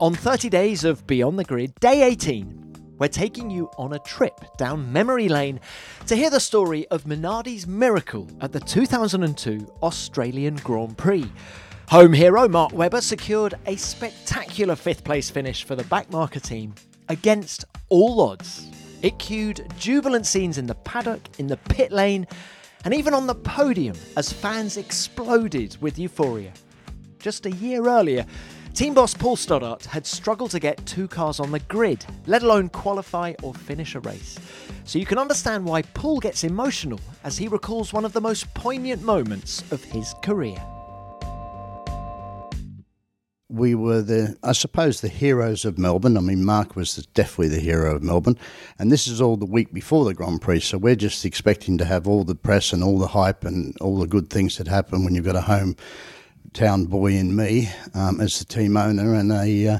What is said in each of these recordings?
On 30 days of Beyond the Grid, day 18, we're taking you on a trip down memory lane to hear the story of Minardi's miracle at the 2002 Australian Grand Prix. Home hero Mark Webber secured a spectacular fifth place finish for the backmarker team against all odds. It cued jubilant scenes in the paddock, in the pit lane, and even on the podium as fans exploded with euphoria. Just a year earlier, Team boss Paul Stoddart had struggled to get two cars on the grid, let alone qualify or finish a race. So you can understand why Paul gets emotional as he recalls one of the most poignant moments of his career. We were the, I suppose, the heroes of Melbourne. I mean, Mark was definitely the hero of Melbourne. And this is all the week before the Grand Prix. So we're just expecting to have all the press and all the hype and all the good things that happen when you've got a home town boy in me um, as the team owner and a, uh,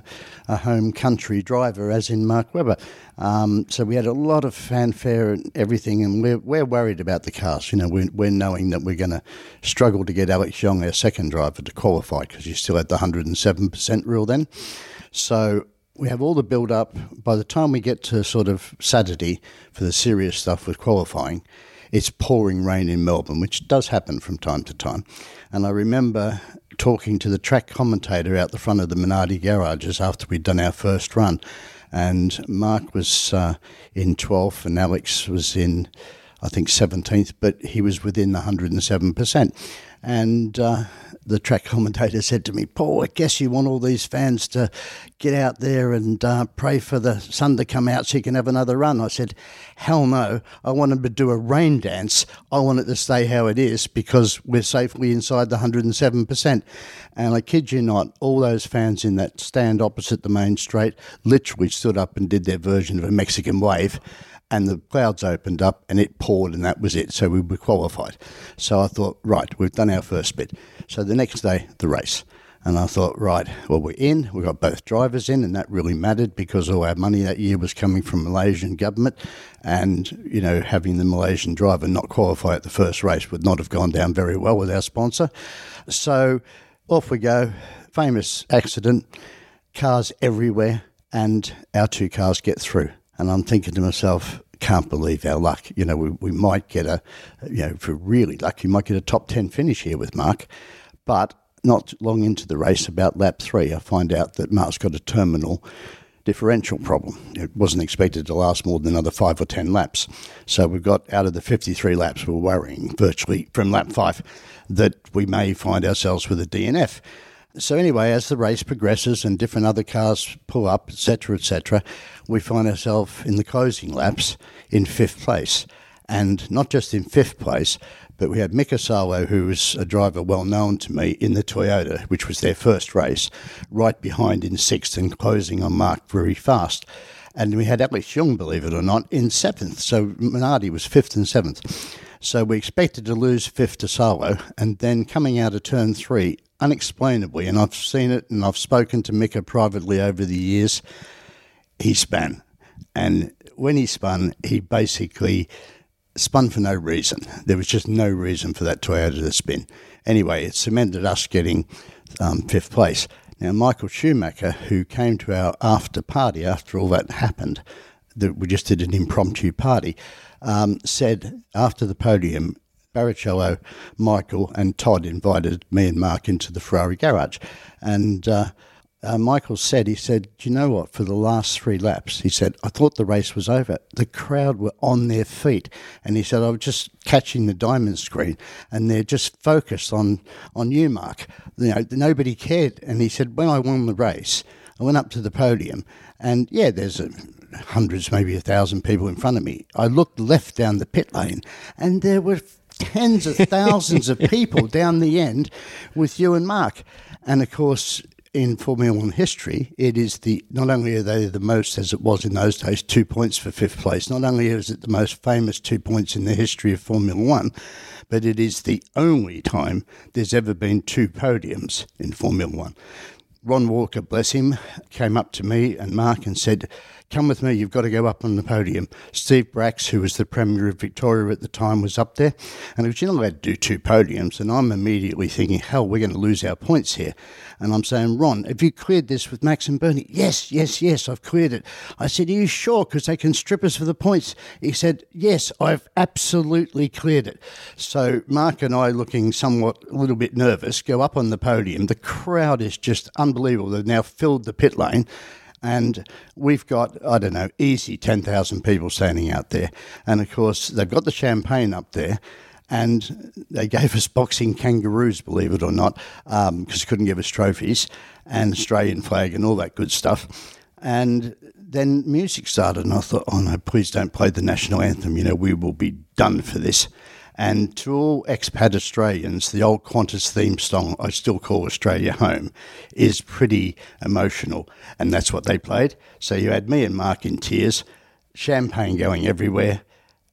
a home country driver, as in Mark Webber. Um, so we had a lot of fanfare and everything, and we're, we're worried about the cars. You know, we're, we're knowing that we're going to struggle to get Alex Yoong, our second driver, to qualify because he's still at the 107% rule then. So we have all the build up. By the time we get to sort of Saturday for the serious stuff with qualifying, it's pouring rain in Melbourne, which does happen from time to time. And I remember talking to the track commentator out the front of the Minardi garages after we'd done our first run. And Mark was uh, in 12th and Alex was in, I think, 17th, but he was within the 107%. And uh, the track commentator said to me, Paul, I guess you want all these fans to get out there and uh, pray for the sun to come out so you can have another run. I said, hell no. I want them to do a rain dance. I want it to stay how it is because we're safely inside the 107%. And I kid you not, all those fans in that stand opposite the main straight literally stood up and did their version of a Mexican wave and the clouds opened up and it poured and that was it. So we were qualified. So I thought, right, we've done our first bit. So the next day, the race. And I thought, right, well, we're in. We got both drivers in, and that really mattered because all our money that year was coming from Malaysian government. And, you know, having the Malaysian driver not qualify at the first race would not have gone down very well with our sponsor. So off we go. Famous accident, cars everywhere, and our two cars get through. And I'm thinking to myself, can't believe our luck. You know, we, we might get a, you know, if we're really lucky, we might get a top 10 finish here with Mark. But not long into the race, about lap three, I find out that Mark's got a terminal differential problem. It wasn't expected to last more than another five or 10 laps. So we've got out of the 53 laps, we're worrying virtually from lap five that we may find ourselves with a DNF. So anyway, as the race progresses and different other cars pull up, etc., etc., we find ourselves in the closing laps in fifth place, and not just in fifth place, but we had Mika Salo, who was a driver well known to me in the Toyota, which was their first race, right behind in sixth and closing on Mark very fast. And we had Alex Yoong, believe it or not, in seventh. So Minardi was fifth and seventh. So we expected to lose fifth to Salo, and then coming out of turn three, unexplainably, and I've seen it and I've spoken to Mika privately over the years, he spun. And when he spun, he basically spun for no reason. There was just no reason for that Toyota to spin. Anyway, it cemented us getting um, fifth place. Now, Michael Schumacher, who came to our after party after all that happened, that we just did an impromptu party, um, said after the podium, Barrichello, Michael, and Todt invited me and Mark into the Ferrari garage. And uh, uh, Michael said, he said, Do you know what? For the last three laps, he said, I thought the race was over. The crowd were on their feet. And he said, I was just catching the diamond screen and they're just focused on, on you, Mark. You know, nobody cared. And he said, When I won the race, I went up to the podium and yeah, there's a, hundreds, maybe a thousand people in front of me. I looked left down the pit lane and there were tens of thousands of people down the end with you and Mark. And of course, in Formula One history, it is the not only are they the most, as it was in those days, two points for fifth place. Not only is it the most famous two points in the history of Formula One, but it is the only time there's ever been two podiums in Formula One. Ron Walker, bless him, came up to me and Mark and said, Come with me, you've got to go up on the podium. Steve Bracks, who was the Premier of Victoria at the time, was up there. And he was, you're allowed to do two podiums. And I'm immediately thinking, hell, we're going to lose our points here. And I'm saying, Ron, have you cleared this with Max and Bernie? Yes, yes, yes, I've cleared it. I said, Are you sure? Because they can strip us for the points. He said, Yes, I've absolutely cleared it. So Mark and I, looking somewhat a little bit nervous, go up on the podium. The crowd is just unbelievable. They've now filled the pit lane and we've got I don't know easy ten thousand people standing out there, and of course they've got the champagne up there. And they gave us boxing kangaroos, believe it or not, because um, couldn't give us trophies and Australian flag and all that good stuff. And then music started, and I thought, oh no, please don't play the national anthem. You know, we will be done for this. And to all expat Australians, the old Qantas theme song, I still call Australia home, is pretty emotional. And that's what they played. So you had me and Mark in tears, champagne going everywhere,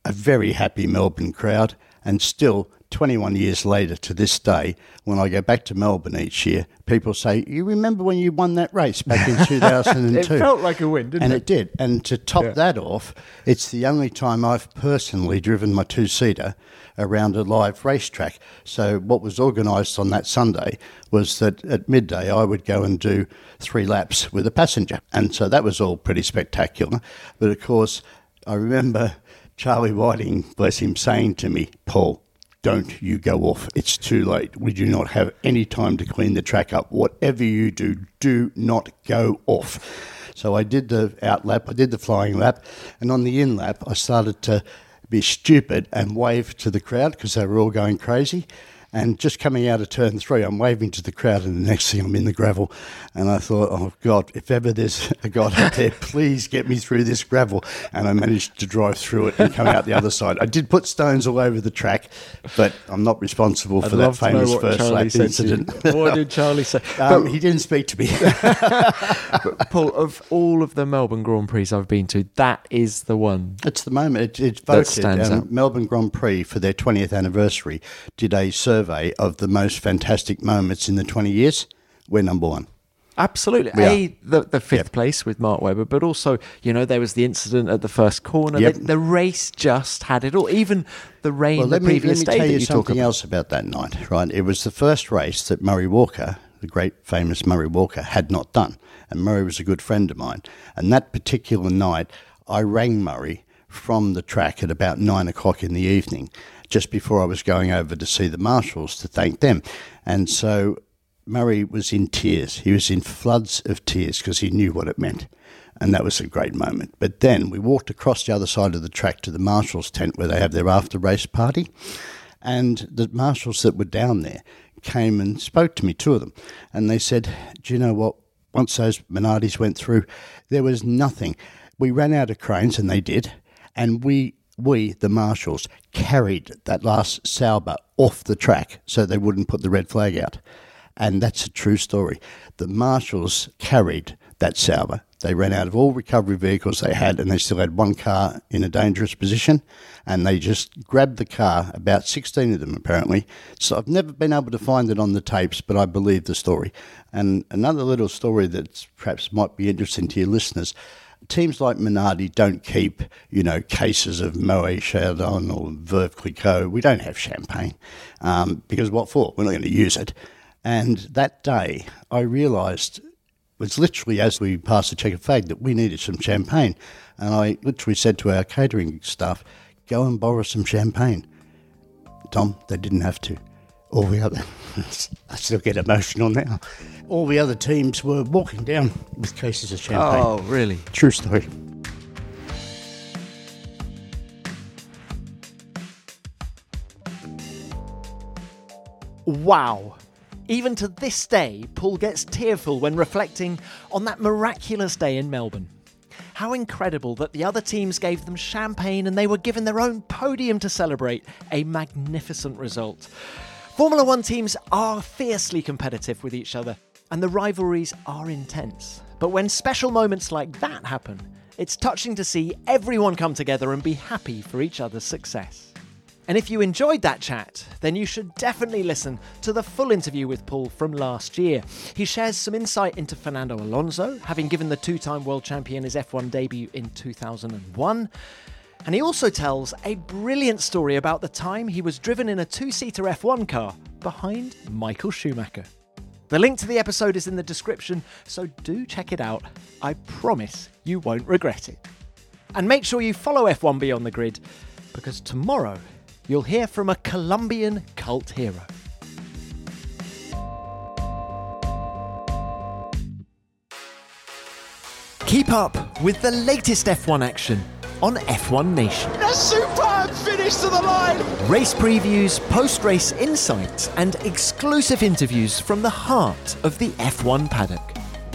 a very happy Melbourne crowd, and still 21 years later to this day, when I go back to Melbourne each year, people say, You remember when you won that race back in 2002? it felt like a win, didn't and it? And it did. And to top yeah. that off, it's the only time I've personally driven my two seater around a live racetrack. So, what was organised on that Sunday was that at midday I would go and do three laps with a passenger. And so that was all pretty spectacular. But of course, I remember Charlie Whiting, bless him, saying to me, Paul, don't you go off. It's too late. We do not have any time to clean the track up. Whatever you do, do not go off. So I did the out lap, I did the flying lap, and on the in lap, I started to be stupid and wave to the crowd because they were all going crazy. And just coming out of turn three, I'm waving to the crowd, and the next thing I'm in the gravel. And I thought, oh God, if ever there's a God out there, please get me through this gravel. And I managed to drive through it and come out the other side. I did put stones all over the track, but I'm not responsible for that famous first Charlie lap incident. what did Charlie say? Um, but, he didn't speak to me. Paul, of all of the Melbourne Grand Prix I've been to, that is the one. It's the moment. It, it's voted. Um, Melbourne Grand Prix for their 20th anniversary did a survey survey of the most fantastic moments in the 20 years, we're number one. Absolutely. We a, the, the fifth yep. place with Mark Webber, but also, you know, there was the incident at the first corner. Yep. The, the, race just had it all. Even the rain well, the me, previous day. Let me tell you, you something else about that night, right? It was the first race that Murray Walker, the great famous Murray Walker, had not done. And Murray was a good friend of mine. And that particular night, I rang Murray from the track at about nine o'clock in the evening just before I was going over to see the marshals to thank them. And so Murray was in tears. He was in floods of tears because he knew what it meant. And that was a great moment. But then we walked across the other side of the track to the marshals' tent where they have their after race party. And the marshals that were down there came and spoke to me, two of them. And they said, Do you know what? Once those Minardis went through, there was nothing. We ran out of cranes, and they did. And we we, the marshals, carried that last Sauber off the track so they wouldn't put the red flag out. And that's a true story. The marshals carried that Sauber. They ran out of all recovery vehicles they had, and they still had one car in a dangerous position. And they just grabbed the car, about 16 of them apparently. So I've never been able to find it on the tapes, but I believe the story. And another little story that perhaps might be interesting to your listeners teams like Minardi don't keep, you know, cases of Moet Chandon or Veuve Clicquot. We don't have champagne um, because what for? We're not going to use it. And that day, I realised it was literally as we passed the checkered flag that we needed some champagne. And I literally said to our catering staff, go and borrow some champagne. Tom, they didn't have to. All the other, I still get emotional now all the other teams were walking down with cases of champagne. Oh, really? True story. Wow. Even to this day, Paul gets tearful when reflecting on that miraculous day in Melbourne. How incredible that the other teams gave them champagne and they were given their own podium to celebrate. A magnificent result. Formula One teams are fiercely competitive with each other, and the rivalries are intense. But when special moments like that happen, it's touching to see everyone come together and be happy for each other's success. And if you enjoyed that chat, then you should definitely listen to the full interview with Paul from last year. He shares some insight into Fernando Alonso, having given the two time world champion his F1 debut in 2001. And he also tells a brilliant story about the time he was driven in a two seater F1 car behind Michael Schumacher. The link to the episode is in the description, so do check it out. I promise you won't regret it. And make sure you follow F1 Beyond the Grid, because tomorrow you'll hear from a Colombian cult hero. Keep up with the latest F1 action on F1 Nation. A superb finish to the line! Race previews, post race insights, and exclusive interviews from the heart of the F1 paddock.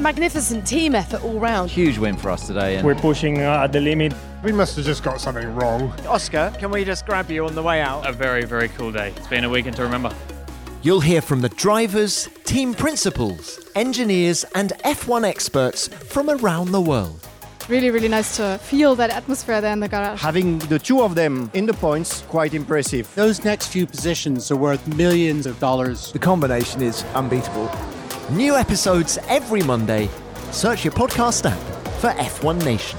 Magnificent team effort all round. Huge win for us today. And We're pushing uh, at the limit. We must have just got something wrong. Oscar, can we just grab you on the way out? A very, very cool day. It's been a weekend to remember. You'll hear from the drivers, team principals, engineers, and F1 experts from around the world. Really, really nice to feel that atmosphere there in the garage. Having the two of them in the points, quite impressive. Those next few positions are worth millions of dollars. The combination is unbeatable. New episodes every Monday. Search your podcast app for F1 Nation.